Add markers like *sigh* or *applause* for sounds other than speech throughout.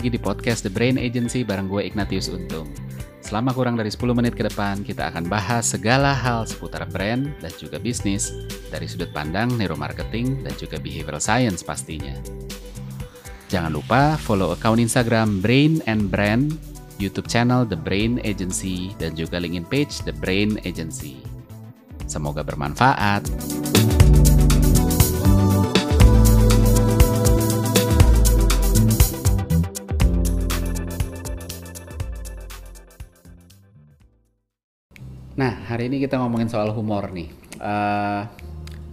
Lagi di podcast The Brain Agency bareng gue Ignatius Untung. Selama kurang dari 10 menit ke depan, kita akan bahas segala hal seputar brand dan juga bisnis dari sudut pandang neuromarketing dan juga behavioral science pastinya. Jangan lupa follow account Instagram Brain and Brand, YouTube channel The Brain Agency, dan juga LinkedIn page The Brain Agency. Semoga bermanfaat. Nah, hari ini kita ngomongin soal humor nih. Uh,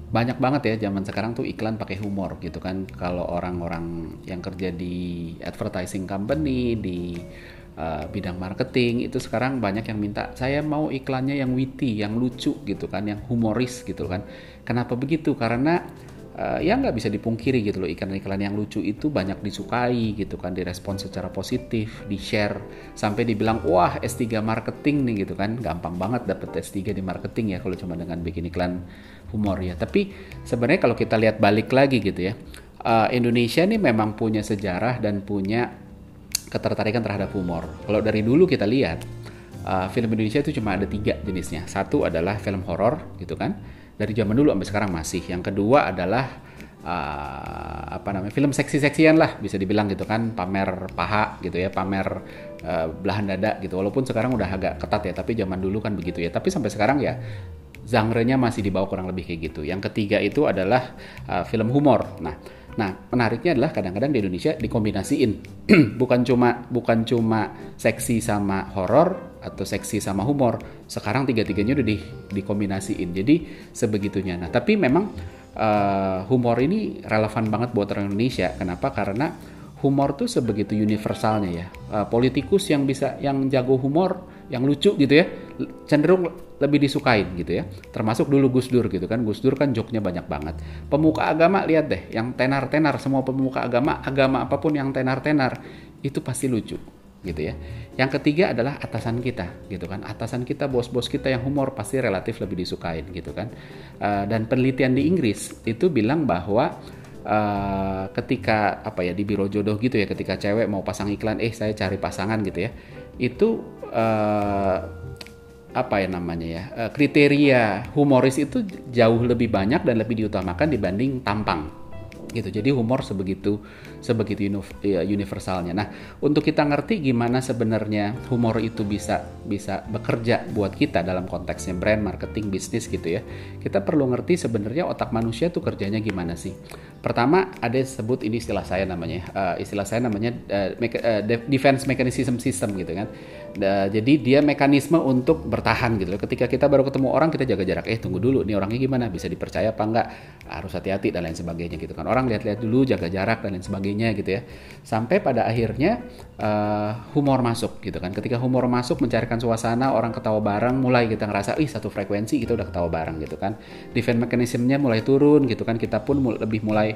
banyak banget ya zaman sekarang tuh iklan pakai humor gitu kan. Kalau orang-orang yang kerja di advertising company, di uh, bidang marketing itu sekarang banyak yang minta saya mau iklannya yang witty, yang lucu gitu kan, yang humoris gitu kan. Kenapa begitu? Karena uh, ya nggak bisa dipungkiri gitu loh iklan-iklan yang lucu itu banyak disukai gitu kan direspon secara positif di share sampai dibilang wah S3 marketing nih gitu kan. Gampang banget dapet S3 di marketing ya kalau cuma dengan bikin iklan humor ya. Tapi sebenarnya kalau kita lihat balik lagi gitu ya uh, Indonesia nih memang punya sejarah dan punya ketertarikan terhadap humor. Kalau dari dulu kita lihat uh, film Indonesia itu cuma ada tiga jenisnya. Satu adalah film horor gitu kan dari zaman dulu sampai sekarang masih. Yang kedua adalah uh, apa namanya film seksi-seksian lah bisa dibilang gitu kan. Pamer paha gitu ya pamer uh, belahan dada gitu. Walaupun sekarang udah agak ketat ya tapi zaman dulu kan begitu ya. Tapi sampai sekarang ya genre-nya masih dibawa kurang lebih kayak gitu. Yang ketiga itu adalah uh, film humor. Nah Nah, menariknya adalah kadang-kadang di Indonesia dikombinasiin. *clears throat* bukan cuma bukan cuma seksi sama horor atau seksi sama humor. Sekarang tiga-tiganya udah di, dikombinasiin. Jadi sebegitunya. Nah, tapi memang uh, humor ini relevan banget buat orang Indonesia. Kenapa? Karena humor tuh sebegitu universalnya ya. Uh, politikus yang bisa yang jago humor, yang lucu gitu ya, cenderung lebih disukain gitu ya. Termasuk dulu Gus Dur gitu kan. Gus Dur kan joknya banyak banget. Pemuka agama lihat deh, yang tenar-tenar semua pemuka agama, agama apa pun yang tenar-tenar itu pasti lucu gitu ya. Yang ketiga adalah atasan kita gitu kan. Atasan kita, bos-bos kita yang humor pasti relatif lebih disukain gitu kan. Uh, dan penelitian di Inggris itu bilang bahwa uh, ketika apa ya di biro jodoh gitu ya, ketika cewek mau pasang iklan, eh saya cari pasangan gitu ya, itu uh, apa ya namanya ya kriteria humoris itu jauh lebih banyak dan lebih diutamakan dibanding tampang gitu. Jadi humor sebegitu sebegitu ya, universalnya. Nah untuk kita ngerti gimana sebenarnya humor itu bisa bisa bekerja buat kita dalam konteksnya brand marketing bisnis gitu ya kita perlu ngerti sebenarnya otak manusia tuh kerjanya gimana sih pertama ada sebut ini istilah saya namanya uh, istilah saya namanya uh, defense mechanism system gitu kan Nah, jadi dia mekanisme untuk bertahan gitu. Ketika kita baru ketemu orang kita jaga jarak. Eh tunggu dulu nih orangnya gimana? Bisa dipercaya apa enggak? Harus hati-hati dan lain sebagainya gitu kan. Orang lihat-lihat dulu jaga jarak dan lain sebagainya gitu ya. Sampai pada akhirnya uh, humor masuk gitu kan. Ketika humor masuk mencarikan suasana orang ketawa bareng mulai kita ngerasa ih satu frekuensi kita udah ketawa bareng gitu kan. Defense mekanismenya mulai turun gitu kan. Kita pun lebih mulai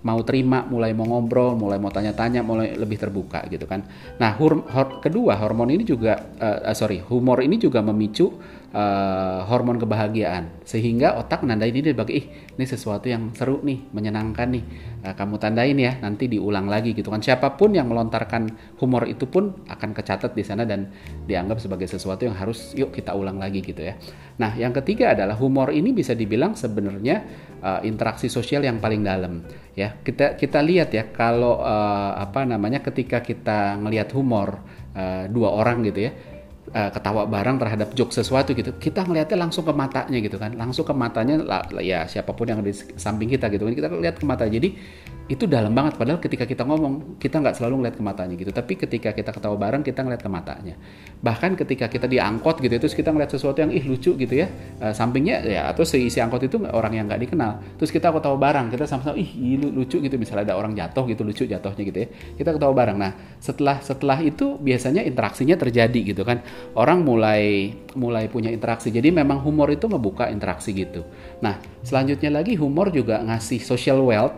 mau terima, mulai mau ngobrol, mulai mau tanya-tanya, mulai lebih terbuka gitu kan. Nah, hor kedua hormon ini juga juga uh, sorry humor ini juga memicu uh, hormon kebahagiaan. Sehingga otak nandain ini sebagai ih ini sesuatu yang seru nih menyenangkan nih. Uh, kamu tandain ya nanti diulang lagi gitu kan. Siapa pun yang melontarkan humor itu pun akan kecatat di sana dan dianggap sebagai sesuatu yang harus yuk kita ulang lagi gitu ya. Nah yang ketiga adalah humor ini bisa dibilang sebenarnya uh, interaksi sosial yang paling dalam ya. Kita kita lihat ya kalau uh, apa namanya ketika kita ngelihat humor uh, dua orang gitu ya uh, ketawa bareng terhadap joke sesuatu gitu kita ngelihatnya langsung ke matanya gitu kan. Langsung ke matanya ya siapa pun yang di samping kita gitu kan kita lihat ke mata. Jadi itu dalam banget. Padahal ketika kita ngomong kita nggak selalu ngeliat ke matanya gitu. Tapi ketika kita ketawa bareng kita ngeliat ke matanya. Bahkan ketika kita diangkot gitu terus kita ngeliat sesuatu yang ih lucu gitu ya. Uh, sampingnya ya atau seisi angkot itu orang yang nggak dikenal. Terus kita ketawa bareng kita sama-sama ih lucu gitu. Misalnya ada orang jatuh gitu lucu jatuhnya gitu ya. Kita ketawa bareng. Nah setelah setelah itu biasanya interaksinya terjadi gitu kan. Orang mulai mulai punya interaksi. Jadi memang humor itu ngebuka interaksi gitu. Nah selanjutnya lagi humor juga ngasih social wealth.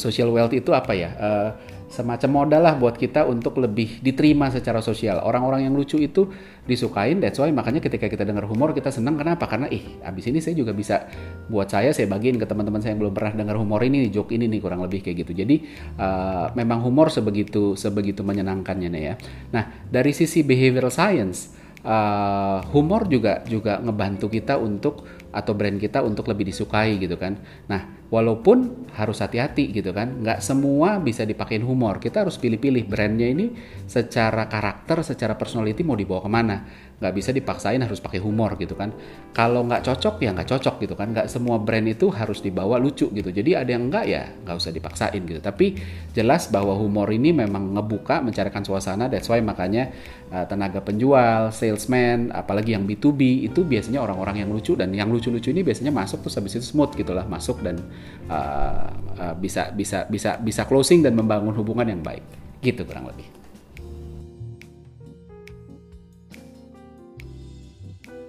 Social wealth itu apa ya? Uh, semacam modal lah buat kita untuk lebih diterima secara sosial. Orang-orang yang lucu itu disukain, that's why makanya ketika kita dengar humor kita senang kenapa? Karena ih, abis ini saya juga bisa buat saya saya bagiin ke teman-teman saya yang belum pernah dengar humor ini, joke ini nih kurang lebih kayak gitu. Jadi uh, memang humor sebegitu sebegitu menyenangkannya nih ya. Nah dari sisi behavioral science, uh, humor juga juga ngebantu kita untuk atau brand kita untuk lebih disukai gitu kan. Nah walaupun harus hati-hati gitu kan nggak semua bisa dipakein humor kita harus pilih-pilih brandnya ini secara karakter secara personality mau dibawa ke mana nggak bisa dipaksain harus pakai humor gitu kan. Kalau nggak cocok ya nggak cocok gitu kan. Nggak semua brand itu harus dibawa lucu gitu. Jadi ada yang nggak ya nggak usah dipaksain gitu. Tapi jelas bahwa humor ini memang ngebuka mencarikan suasana. That's why makanya uh, tenaga penjual salesman apalagi yang B2B itu biasanya orang-orang yang lucu. Dan yang lucu-lucu ini biasanya masuk terus habis itu smooth gitulah masuk dan uh, uh, bisa bisa bisa bisa closing dan membangun hubungan yang baik. Gitu kurang lebih